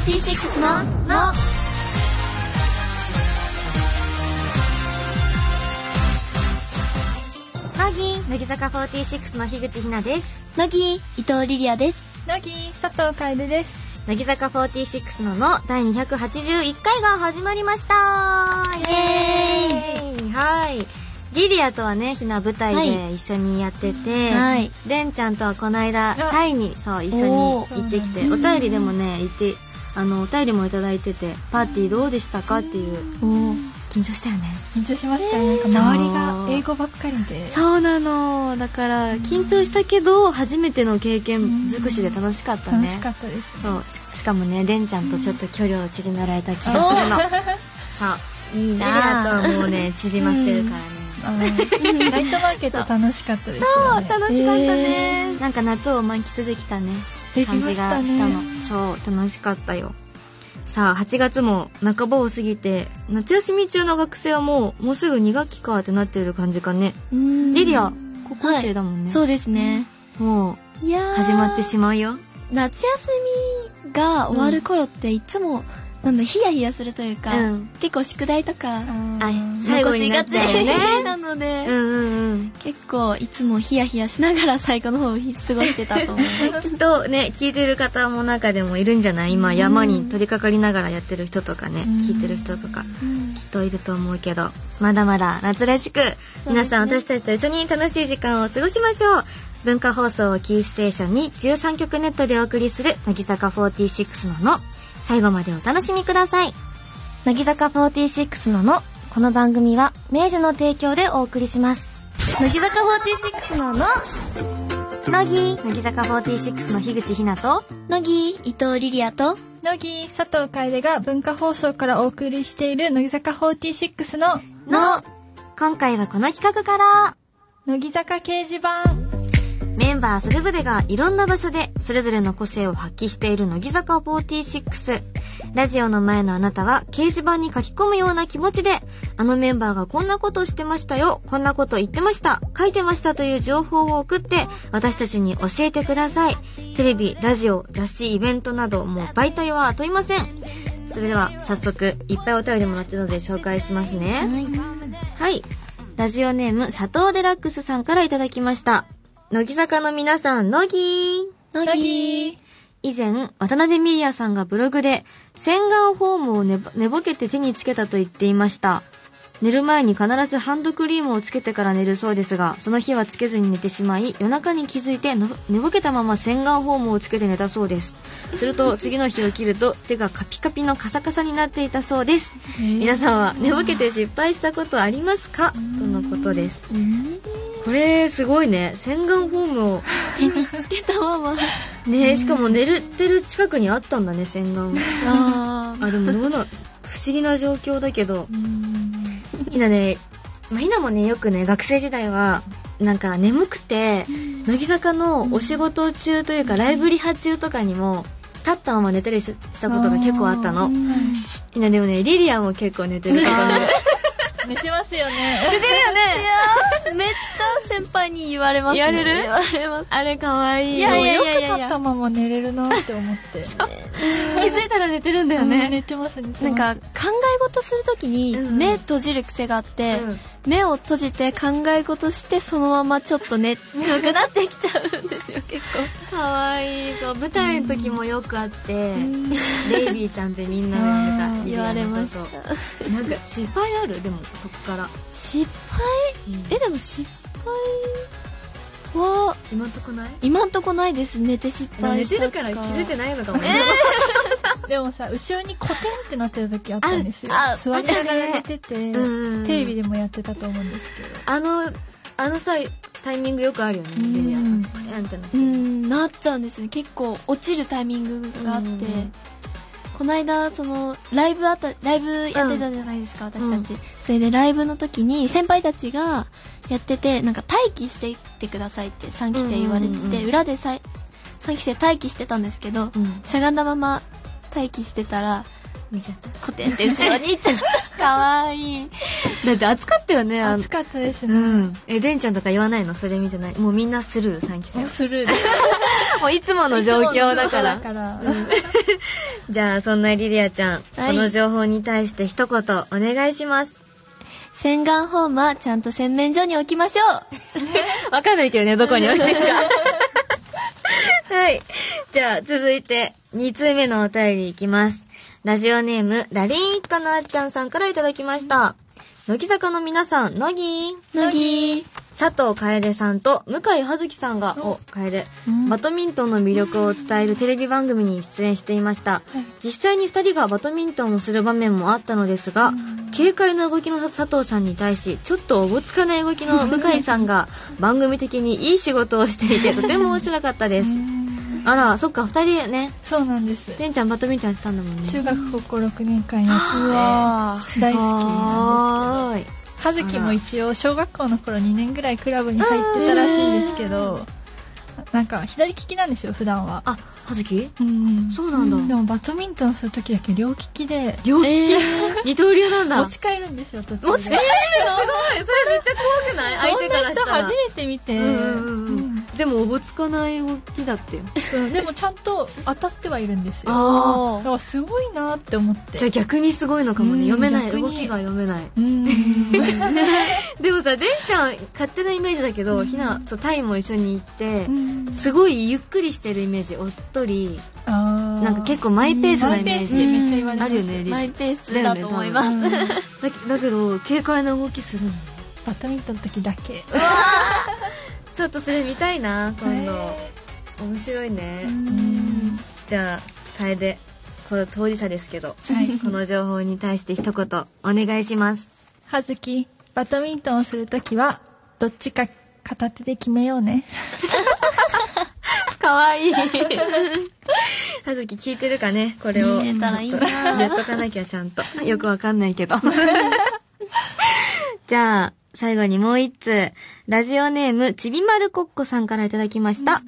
46の「の」乃木乃木坂46の樋口ひなです。乃木伊藤リリアです。乃木佐藤楓です。乃木坂46のの第281回が始まりました。イエーイ。はい。リリアとはねひな舞台で一緒にやってて、はい。レンちゃんとはこの間あタイにそう一緒に行ってきてお便りでもね行ってあのお便りもいただいててパーティーどうでしたかっていう。お緊張したよね。緊張しましたよ、なんか周りが英語ばっかりで。そうなの。だから緊張したけど初めての経験尽くしで楽しかったね。楽しかったです。そう。ししかもねレンちゃんとちょっと距離を縮められた気がするの。そう。いいリリアとはもうね 縮まってるからね。あのナイトマーケット楽しかったですよね。楽しかったね、なんか夏を満喫できたね感じがしたの。そう楽しかったよ。さあ8月も半ばを過ぎて夏休み中の学生はもうもうすぐ2学期かってなってる感じかね。うん。リリア高校生だもんね、そうですね。もいやう始まってしまうよ。夏休みが終わる頃っていつも、なんだヒヤヒヤするというか、うん。結構宿題とか残しがちなので、うんうんうん。結構いつもヒヤヒヤしながら最後の方を過ごしてたと思う。きっとね聞いてる方も中でもいるんじゃない？今山に取り掛かりながらやってる人とかね聞いてる人とかきっといると思うけどまだまだ夏らしく皆さん私たちと一緒に楽しい時間を過ごしましょう。文化放送をキーステーションに13曲ネットでお送りする乃木坂46のの最後までお楽しみください。乃木坂46ののこの番組は明治の提供でお送りします。乃木坂46のの乃木。乃木坂46の樋口ひなと乃木伊藤リリアと乃木佐藤楓が文化放送からお送りしている乃木坂46のの今回はこの企画から。乃木坂掲示板メンバーそれぞれがいろんな場所でそれぞれの個性を発揮している乃木坂46。ラジオの前のあなたは掲示板に書き込むような気持ちで、あのメンバーがこんなことをしてましたよ、こんなこと言ってました、書いてましたという情報を送って、私たちに教えてください。テレビ、ラジオ、雑誌、イベントなど、もう媒体は問いません。それでは早速、いっぱいお便りもらってるので紹介しますね。はい。ラジオネーム、佐藤デラックスさんからいただきました。乃木坂の皆さん、乃木乃木以前、渡辺美里也さんがブログで、洗顔フォームを寝ぼ寝ぼけて手につけたと言っていました。寝る前に必ずハンドクリームをつけてから寝るそうですが、その日はつけずに寝てしまい、夜中に気づいての寝ぼけたまま洗顔フォームをつけて寝たそうです。すると、次の日起きると手がカピカピのカサカサになっていたそうです。皆さんは寝ぼけて失敗したことありますか？とのことです。これ、すごいね。洗顔フォームをつけたまま。ねしかも寝るてる近くにあったんだね洗顔。ああでもどうな不思議な状況だけど。ひなねまあひなもねよくね学生時代はなんか眠くて乃木坂のお仕事中というかライブリハ中とかにも立ったまま寝たりししたことが結構あったの。ひなでもねリリアも結構寝てるところ。寝てますよね。寝てるよねめっちゃ先輩に言われます、ね、言われる？言われます。あれかわいい。いやいやよく立ったまま寝れるなって思って。気づいたら寝てるんだよね、寝てます寝てます。なんか考え事するときにうん。目閉じる癖があって、うん。目を閉じて考え事してそのままちょっと寝眠くなってきちゃうんですよ結構。かわいいそう舞台の時もよくあって、レイビーちゃんってみんなでなんかあー言われました。なんか失敗ある？でもここから、失敗？えでも失敗？は今んとこない？今んとこないです。寝て失敗寝してたるから気づいてないのかもね、でもさ後ろにコテンってなってる時あったんですよ。座りながら寝てて うんテレビでもやってたと思うんですけど。あのあのさタイミングよくあるよねん。リリアなんてなってうんなっちゃうんですね。結構落ちるタイミングがあって、うんこの間そのライブあったライブやってたじゃないですか、私たち、それでライブの時に先輩たちがやっててなんか待機していってくださいって3期生言われてて、うんうんうんうん。裏でさい3期生待機してたんですけど、うん。しゃがんだまま待機してたら見ちゃった。コテンって後ろに行っちゃった かわいい。だって暑かったよね暑かったですうねん。えでんちゃんとか言わないの？それ見てない？もうみんなスルー3期生。スルーで。もういつもの状況だから。だから。じゃあ、そんなリリアちゃん、はい。この情報に対して一言お願いします。洗顔フォームはちゃんと洗面所に置きましょう。わかんないけどね、どこに置いてるか。はい。じゃあ、続いて、2通目のお便りいきます。ラジオネーム、ラリーン一家のあっちゃんさんからいただきました。乃木坂の皆さん、乃木乃木。佐藤楓さんと向井葉月さんが、お、楓、バドミントンの魅力を伝えるテレビ番組に出演していました。実際に二人がバドミントンをする場面もあったのですが、軽快な動きの佐藤さんに対し、ちょっとおぼつかない動きの向井さんが、番組的にいい仕事をしていて、とても面白かったです。あら、そっか、二人ね、そうなんです。てんちゃんバドミントンやってたんだもんね。中学高校6年間やって大好きなんですけど。す葉月も一応小学校の頃2年ぐらいクラブに入ってたらしいですけど、なんか左利きなんですよ、普段は。あ、葉月？うん。そうなんだ。でもバドミントンするときだけ両利きで、両利き、え二刀流なんだ。持ち帰るんですよ、途中で。持ち帰るそれめっちゃ怖くない？相手からしたら。初。めて見て、うんでもおぼつかない動きだってでもちゃんと当たってはいるんですよ。あだからすごいなって思って。じゃあ逆にすごいのかもね。うん読めない。動きが読めない。うん。でもさ、でんちゃん、勝手なイメージだけど、ひなとタイも一緒に行って、うんすごいゆっくりしてるイメージ。おっとり。なんか結構マイペースなイメージめっちゃ言われますあるよね、リマイペースだと思います。うんだだけど、軽快な動きするの。バドミントンの時だけ。ちょっとそれ見たいな、今度。面白いね。うんじゃあ、楓。この当事者ですけど、はい。この情報に対して一言、お願いします。はずき、バドミントンをするときは、どっちか片手で決めようね。かわいい。はずき聞いてるかね？これを。言っとかなきゃちゃんと。よくわかんないけど。じゃあ、最後にもう一通。ラジオネーム、ちびまるこっこさんからいただきました。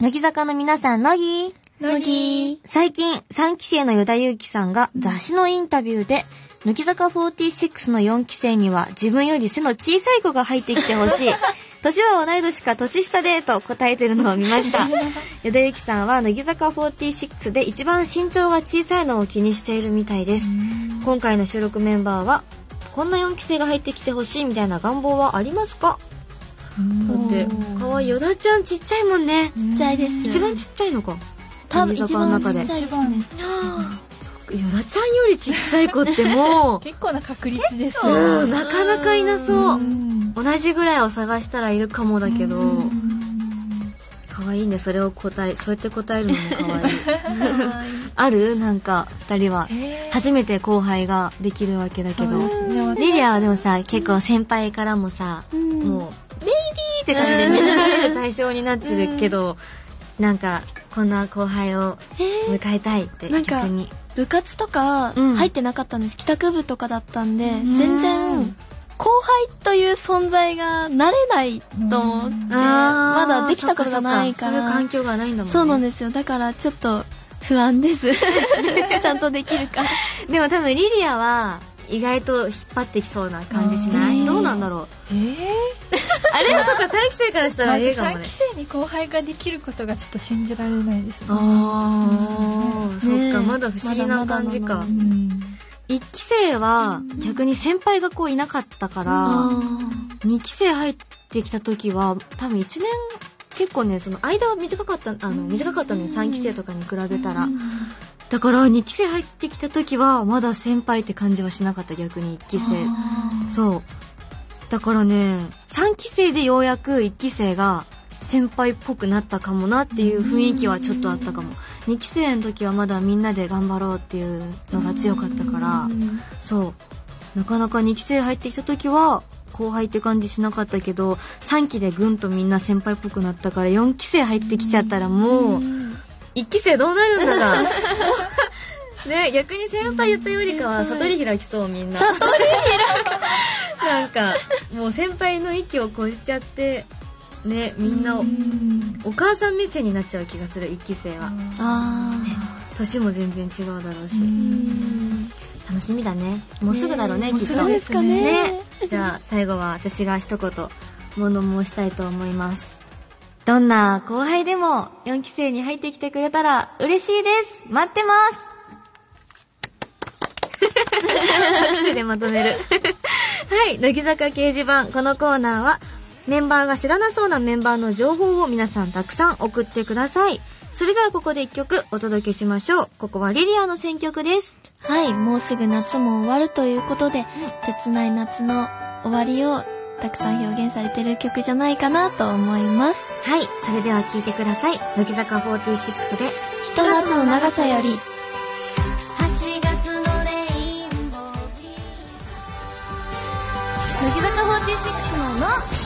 乃木坂の皆さん、乃木乃木。最近、3期生の与田祐希さんが雑誌のインタビューで、乃木坂46の4期生には自分より背の小さい子が入ってきてほしい。年は同い年か年下で、と答えてるのを見ました。与田祐希さんは乃木坂46で一番身長が小さいのを気にしているみたいです。今回の収録メンバーは、こんな4期生が入ってきてほしいみたいな願望はありますか？だって、かわいい。与田ちゃんちっちゃいもんね。ちっちゃいです。一番ちっちゃいのか。多分一番坂の中でちっちゃいですね。ヨダちゃんよりちっちゃい子っても 結構な確率ですう、うん、なかなかいなそうう。ん同じぐらいを探したらいるかもだけど、可愛いね、それを答え、そうやって答えるのも可愛い。ある？なんか、二人は。えー初めて後輩ができるわけだけど。リリアはでもさ、結構先輩からもさ、んもう、ベイビーって感じで見られる対象になってるけど、なんか、こんな後輩を迎えたいって、なんか逆に。部活とかうん入ってなかったんです。帰宅部とかだったんで、ん全然、後輩という存在が慣れないと思って、まだできたことがないかそっそっそういう環ら。境がないんだもんね。そうなんですよ。だからちょっと不安です。ちゃんとできるか。でも多分リリアは意外と引っ張ってきそうな感じしない、うん。どうなんだろう？えー？あれそっか3期生からしたら3ええかもね。期生に後輩ができることがちょっと信じられないですね。ああ、そっねえ。かまだ不思議な感じか。まだまだなのうん1期生は逆に先輩がこういなかったから2期生入ってきた時は多分1年結構ねその間は短かったあの短かったのよ3期生とかに比べたら。だから2期生入ってきた時はまだ先輩って感じはしなかった逆に1期生。そう。だからね、3期生でようやく1期生が先輩っぽくなったかもなっていう雰囲気はちょっとあったかも。2期生の時はまだみんなで頑張ろうっていうのが強かったから、そう。なかなか2期生入ってきた時は後輩って感じしなかったけど、3期でぐんとみんな先輩っぽくなったから4期生入ってきちゃったらもう、1期生どうなるんだか。ね、逆に先輩言ったよりかは悟り開きそうみんな。悟り開く なんか、もう先輩の域を越しちゃって、ね、みんなおお母さん目線になっちゃう気がする、1期生は。あ年も全然違うだろうし。ー。楽しみだね。もうすぐだろうね、きっと。もうすぐですかねね。じゃあ、最後は私が一言、物申したいと思います。どんな後輩でも4期生に入ってきてくれたら嬉しいです待ってます拍手でまとめる。はい、乃木坂掲示板。このコーナーは、メンバーが知らなそうなメンバーの情報を皆さんたくさん送ってください。それではここで一曲お届けしましょう。ここはリリアの選曲です。はい、もうすぐ夏も終わるということで、切ない夏の終わりをたくさん表現されてる曲じゃないかなと思います。はい、それでは聴いてください。乃木坂46で、ひと夏の長さより、8月のレインボー乃木坂46のの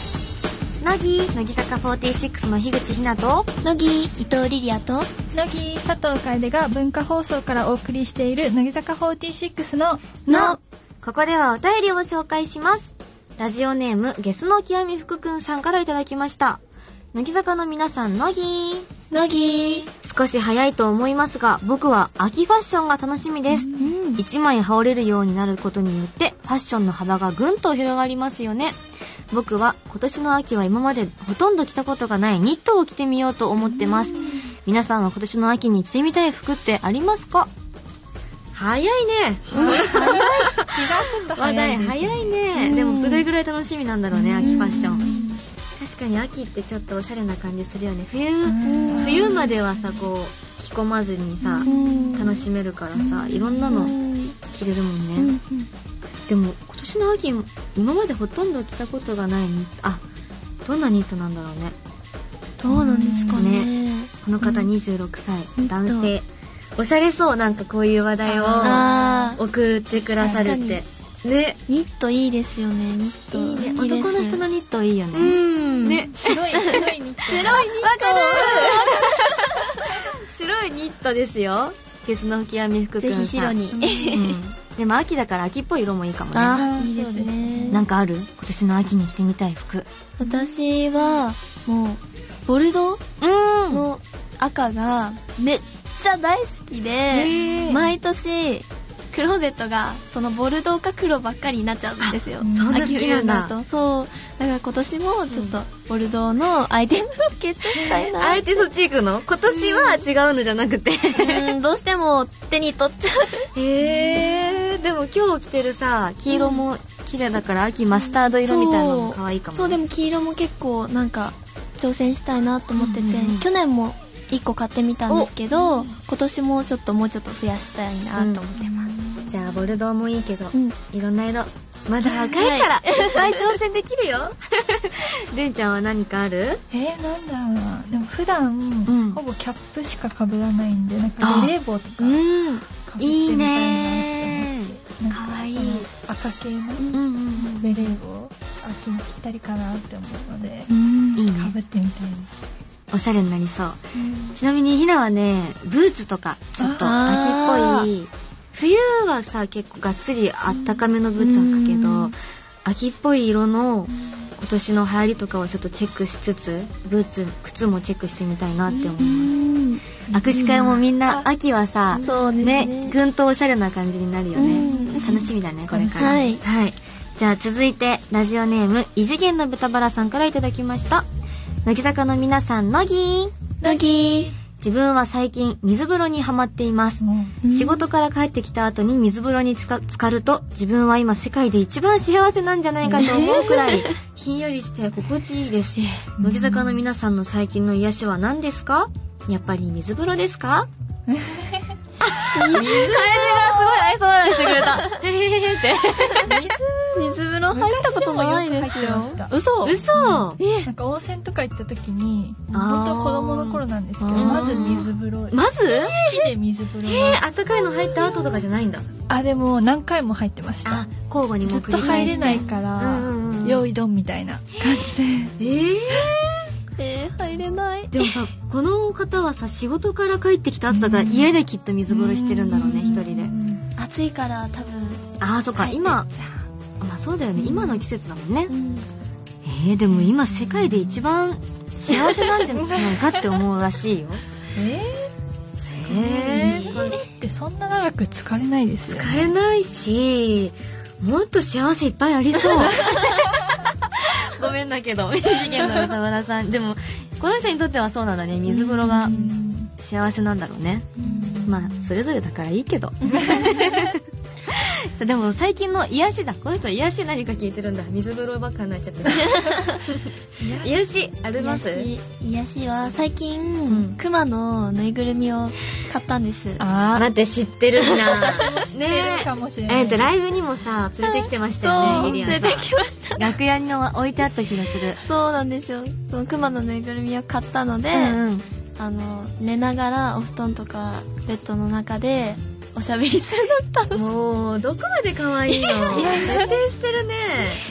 乃木。乃木坂46の樋口ひなと。乃木。伊藤リリアと、乃木。佐藤楓が文化放送からお送りしている乃木坂46の。の、ここではお便りを紹介します。ラジオネームゲスの極み福くんさんからいただきました。乃木坂の皆さん乃木。乃木。少し早いと思いますが僕は秋ファッションが楽しみです。うん。1枚羽織れるようになることによってファッションの幅がぐんと広がりますよね僕は今年の秋は今までほとんど着たことがないニットを着てみようと思ってます。皆さんは今年の秋に着てみたい服ってありますか？早いね。気がちょっと話題早いです早いね。でもそれぐらい楽しみなんだろうね秋ファッション。確かに秋ってちょっとおしゃれな感じするよね。冬うん。冬まではさこう着込まずにさうん。楽しめるからさいろんなのうん着れるもんねでも今年の秋今までほとんど着たことがないニットあどんなニットなんだろうね。どうなんですかね。この方うん。26歳、ニット。男性。おしゃれそうなんかこういう話題を送ってくださるって。ね。ニットいいですよね、ニット。いいね。男の人のニットいいよね、うん。ね。白い白いニット。白いニット。白いニットですよ。ゲスの極み福くんさん。白に。うんでも秋だから秋っぽい色もいいかもねあ、いいですね。なんかある？今年の秋に着てみたい服私は、もう、ボルドーうんの赤がめっちゃ大好きで、ー毎年、クローゼットが、そのボルドーか黒ばっかりになっちゃうんですよ。あそんな好秋きなんだ冬になると。そう。だから今年もちょっと、ボルドーのアイテムをゲットしたいな。あえてそっち行くの？今年は違うのじゃなくてうん、どうしても手に取っちゃう。へえでも今日着てるさ黄色も綺麗だから秋マスタード色みたいなのも可愛いかも、ね、そうでも黄色も結構なんか挑戦したいなと思ってて、うんうん。うん去年も1個買ってみたんですけど今年もちょっともうちょっと増やしたいなと思ってます、じゃあボルドーもいいけど、うん。いろんな色。まだ若い。から、い、っぱい挑戦できるよ。れんちゃんは何かある？えー、なんだろうな。でも普段、ん。ほぼキャップしか被らないんでなんかあベレー帽とかうん。被ってみたいいね赤系のベレー帽秋にぴったりかなって思うのでうん。いいね被ってみたいです。おしゃれになりそう。ちなみにひなはねブーツとかちょっと秋っぽい。冬はさ結構がっつりあったかめのブーツ履くけど、うん。秋っぽい色の今年の流行りとかをちょっとチェックしつつブーツ靴もチェックしてみたいなって思います、握手会もみんな秋はさね。ねぐんとおしゃれな感じになるよね、うん。楽しみだねこれから。はい。じゃあ続いてラジオネーム異次元の豚バラさんからいただきました。乃木坂の皆さん乃木。乃木自分は最近水風呂にハマっています。も仕事から帰ってきた後に水風呂につか浸かると自分は今世界で一番幸せなんじゃないかと思うくらいひんやりして心地いいです。乃木坂の皆さんの最近の癒しは何ですか？やっぱり水風呂ですか？水がすごい愛想笑いしてくれた。へへへって。水風呂入ったことないですよ。昔はよく入ってました。嘘。嘘。なんか温泉とか行った時に本当子供の頃なんですけどまず水風呂。まず？好きで水風呂。えー、あったかいの入った後とかじゃないんだ。あでも何回も入ってました。あ、交互にもうずっと入れないから、うんうんうん用意ドンみたいな感じで。えー、えー、入れない。でもさ、この方はさ、仕事から帰ってきた後だから家できっと水風呂してるんだろうね、一人で。暑いから多分あー、そっか、今、まあそうだよね、今の季節だもんねう。んえー、でも今世界で一番幸せなんじゃないかって思うらしいよ。え えー、水ってそんな長く疲れないですよ、ね、疲れないし、もっと幸せいっぱいありそう。ごめんだけど、二次元の歌村さん。でも、この人にとってはそうなんだね。水風呂がうん幸せなんだろうね。まあ、それぞれだからいいけど。でも最近の癒しだ。この人癒し何か聞いてるんだ。水風呂ばっかになっちゃって。る 癒しあります？癒しは最近、ん。クマのぬいぐるみを買ったんです。あ待って知ってるじゃん 知ってるかもしれない。えっとライブにもさ連れてきてましたよねリリアン連れてきました。楽屋に置いてあった気がする。そうなんですよ。そのクマのぬいぐるみを買ったので、うんうんあの寝ながらお布団とかベッドの中でおしゃべりするの楽しもうどこまで可愛いの？徹底してるね。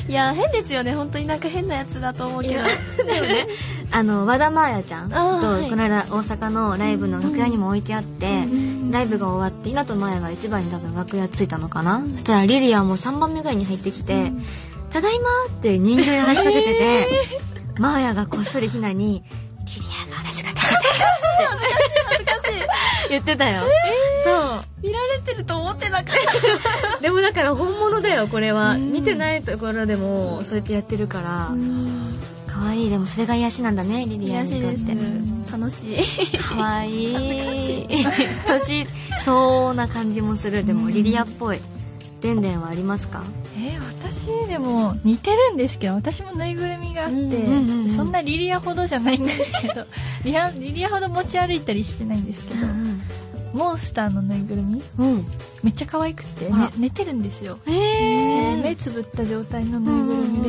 いいや変ですよね。本当になんか変なやつだと思うけど。でもね。あの和田真彩ちゃんと、この間大阪のライブの楽屋にも置いてあって、んライブが終わって稲と真彩が一番に多分楽屋着いたのかな、そしたらリリアも3番目ぐらいに入ってきて「ただいま」って人形話しかけてて真彩がこっそりひなに「言ってたよ、そう。見られてると思ってなかった。でもだから本物だよこれは。見てないところでもそうやってやってるから。可愛い。でもそれが癒しなんだねリリアにとって。楽しい。可愛い。年そうな感じもする。でもリリアっぽい。でんでんはありますか？えー私でも似てるんですけど私もぬいぐるみがあって、うんうんうんうん。そんなリリアほどじゃないんですけどリ リアリリアほど持ち歩いたりしてないんですけどモンスターのぬいぐるみうん。めっちゃ可愛くて、ね寝てるんですよ、えもう目つぶった状態のぬいぐるみ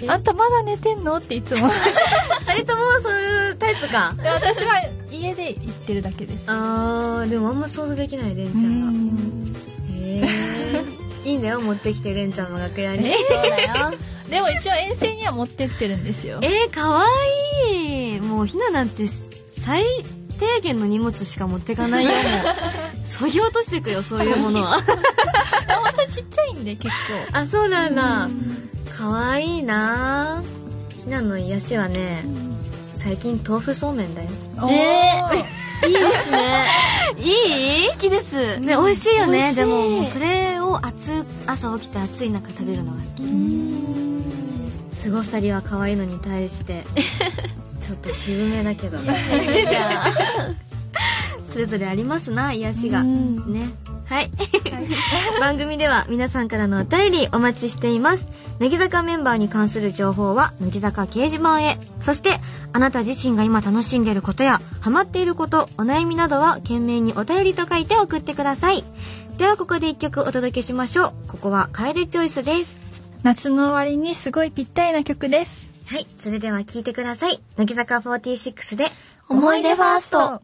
で、あんたまだ寝てんの？っていつも。二人ともそういうタイプか。で私は家で行ってるだけです。あーでもあんま想像できないレンちゃんが。へえいいんだよ持ってきてレンちゃんの楽屋に。そうだよ。でも一応遠征には持ってってるんですよ。えー、かわいい。もうひななんて最低限の荷物しか持ってかないよもう そぎ落としてくよそういうものは。またちっちゃいんで結構。あそうなんだ。かわいいな。ひなの癒しはね最近豆腐そうめんだよ。えーいいですね。いい？好きです。ね美味しいよね。でもそれを暑朝起きて暑い中食べるのが好き。すごい二人は可愛いのに対して ちょっと渋めだけど。それぞれありますな癒しが。うん。ね。はい。番組では皆さんからのお便りお待ちしています。乃木坂メンバーに関する情報は乃木坂掲示板へ。そしてあなた自身が今楽しんでいることやハマっていることお悩みなどは懸命にお便りと書いて送ってくださいではここで一曲お届けしましょう。ここは楓チョイスです。夏の終わりにすごいぴったりな曲です。はいそれでは聴いてください。乃木坂46で思い出ファースト。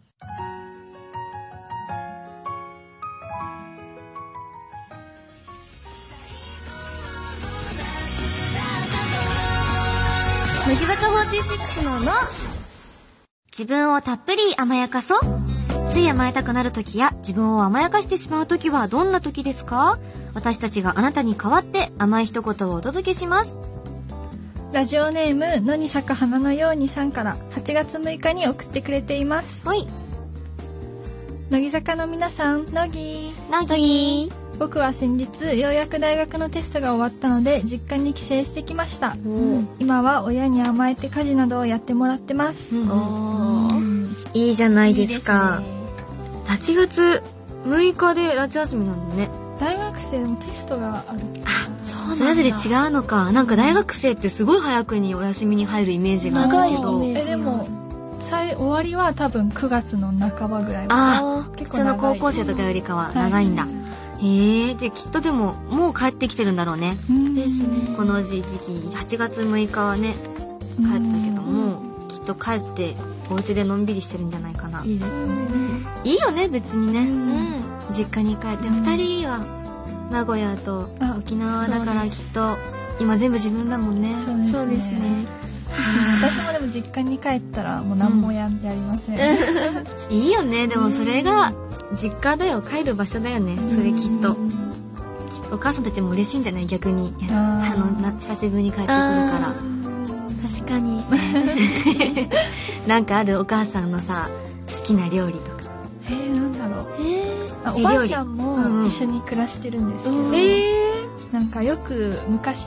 乃木坂46のの自分をたっぷり甘やかそうつい甘えたくなる時や自分を甘やかしてしまう時はどんな時ですか？私たちがあなたに代わって甘い一言をお届けします。ラジオネーム野に咲く花のようにさんから8月6日に送ってくれています。はい。乃木坂の皆さん乃木。なぎ僕は先日ようやく大学のテストが終わったので実家に帰省してきました。ー。今は親に甘えて家事などをやってもらってます、うん。いいじゃないですか。ね8月6日で夏休みなんだね。大学生でもテストがある。そうそれぞれ違うのか。なんか大学生ってすごい早くにお休みに入るイメージがあ長いイるけどメージえでも最終わりは多分9月の半ばぐらいああ結普通の高校生とかよりかは長いんだ、へえできっとでももう帰ってきてるんだろうね。うんですね。この時期8月6日はね帰ってたけどもきっと帰ってお家でのんびりしてるんじゃないかな。いいですねいいよね別にね、うん。実家に帰って。うん。2人は名古屋とあ沖縄だからきっと今全部自分だもんね。そうですね。ね。私もでも実家に帰ったらもう何もや,、やりません。いいよね。でもそれが実家だよ。帰る場所だよね。それきっと。お母さんたちも嬉しいんじゃない？逆に。あのな久しぶりに帰ってくるから。確かに。なんかある？お母さんのさ好きな料理とかえー、なんだろう。えー。おばあちゃんも一緒に暮らしてるんですけど、うん。なんかよく昔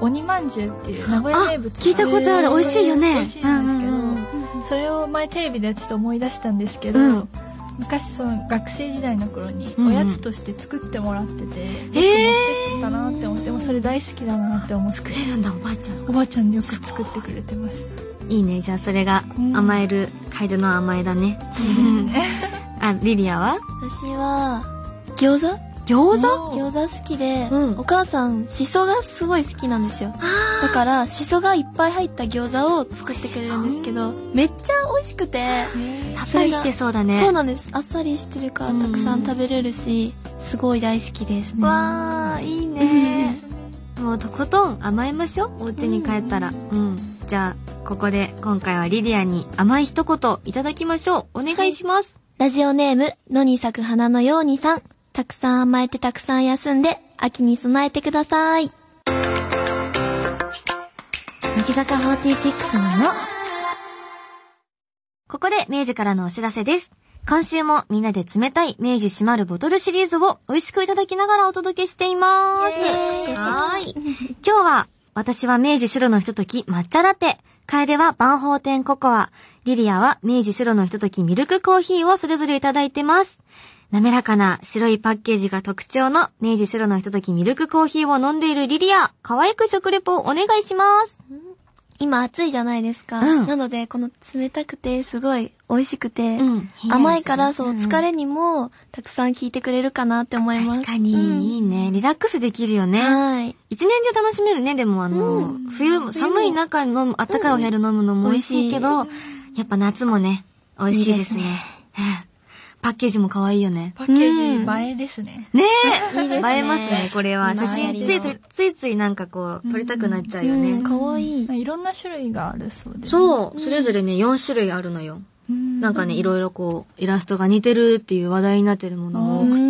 鬼まんじゅうっていう名古屋名物聞いたことある。えー美味しいよね。美味しいんですけど、うんうんうん。それを前テレビでやってて思い出したんですけど、うん。昔その学生時代の頃におやつとして作ってもらってて、よく持ってってたなって思ってもうそれ大好きだなって思って。作れるんだおばあちゃん。おばあちゃんよく作ってくれてますいいね。じゃあそれがうん。甘える楓の甘えだね、あリリアは？私は、餃子？餃子？餃子好きで、うん。お母さん、しそがすごい好きなんですよ。だから、しそがいっぱい入った餃子を作ってくれるんですけど、めっちゃ美味しくて、さっぱりしてそうだね。そうなんです。あっさりしてるからたくさん食べれるし、すごい大好きですね。わーいいね。もうとことん甘えましょうお家に帰ったら。うん、じゃあここで今回はリリアに甘い一言いただきましょうお願いします、ラジオネーム、野に咲く花のようにさん。たくさん甘えてたくさん休んで、秋に備えてください。乃木坂46ののここで明治からのお知らせです。今週もみんなで冷たい明治閉まるボトルシリーズを美味しくいただきながらお届けしています。はーい。今日は私は明治白のひととき抹茶ラテ、楓は万宝店ココア、リリアは明治白のひとときミルクコーヒーをそれぞれいただいてます。滑らかな白いパッケージが特徴の明治白のひとときミルクコーヒーを飲んでいるリリア、可愛く食レポをお願いします。今暑いじゃないですか。うんなので、この冷たくてすごい美味しくて、うん甘いからそのうん疲れにもたくさん効いてくれるかなって思います。確かに、いいね。リラックスできるよね。はい。一年中楽しめるね、でもあの、うん冬、寒い中飲む、暖かいお部屋で飲むのも美味しいけど、やっぱ夏もね、美味しいですね。いいうんパッケージも可愛いよね。パッケージ映えですね、ねえ 映えますね、これは。写真、今ついつい、ついついなんかこう、撮りたくなっちゃうよね。うん、かわいい。いろんな種類があるそうでそう、それぞれね、4種類あるのよ。うんなんかね、いろいろこう、イラストが似てるっていう話題になってるものも多くて。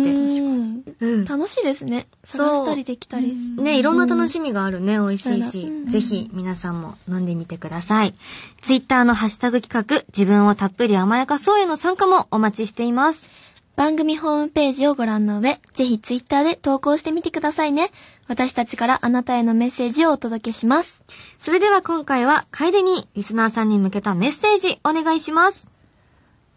楽しいですね。そう探したりできたり。ね、いろんな楽しみがあるね、美味しいし、うんぜひ皆さんも飲んでみてください。ツイッターのハッシュタグ企画、自分をたっぷり甘やかそうへの参加もお待ちしています。番組ホームページをご覧の上、ぜひツイッターで投稿してみてくださいね。私たちからあなたへのメッセージをお届けします。それでは今回は、楓にリスナーさんに向けたメッセージお願いします。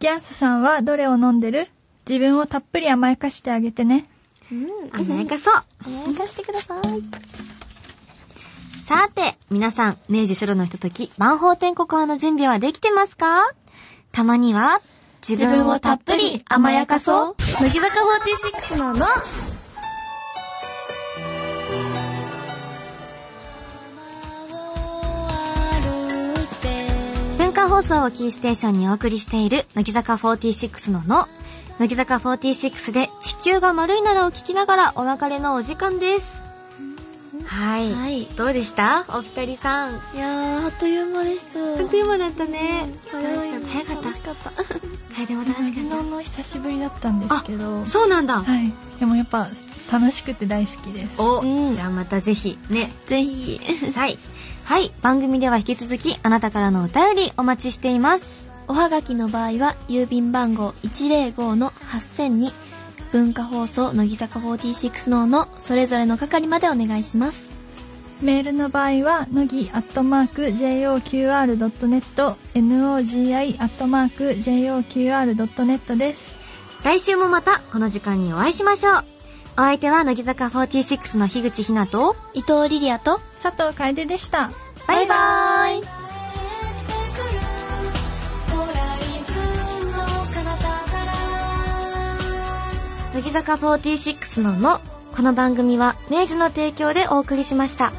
ギャンスさんはどれを飲んでる？自分をたっぷり甘やかしてあげてねうん。甘やかそう。甘やかしてください。さて、皆さん、明治白のひととき、万宝天ココアの準備はできてますか？たまには、自分をたっぷり甘やかそう。乃木坂46のの。文化放送をキーステーションにお送りしている、乃木坂46のの。乃木坂46で地球が丸いならを聞きながらお別れのお時間です。はい。はいどうでした？お二人さん。いやー、あっという間でした。あっという間だったね。早い楽しかった。早かった。楽しかった。楓も楽しか昨日の久しぶりだったんですけどった。そうなんだ。はいでもやっぱ楽しくて大好きですお、うんじゃあまたぜひ、ね。ぜひ。はい。はい。番組では引き続き、あなたからのお便りお待ちしています。おはがきの場合は、郵便番号105-8000に、文化放送乃木坂46のの、それぞれの係までお願いします。メールの場合は、のぎアットマーク JOQR.net、NOGI アットマーク JOQR.net です。来週もまた、この時間にお会いしましょう。お相手は、乃木坂46の樋口ひなと、伊藤リリアと、佐藤楓でした。バイバーイ乃木坂46のの、この番組は明治の提供でお送りしました。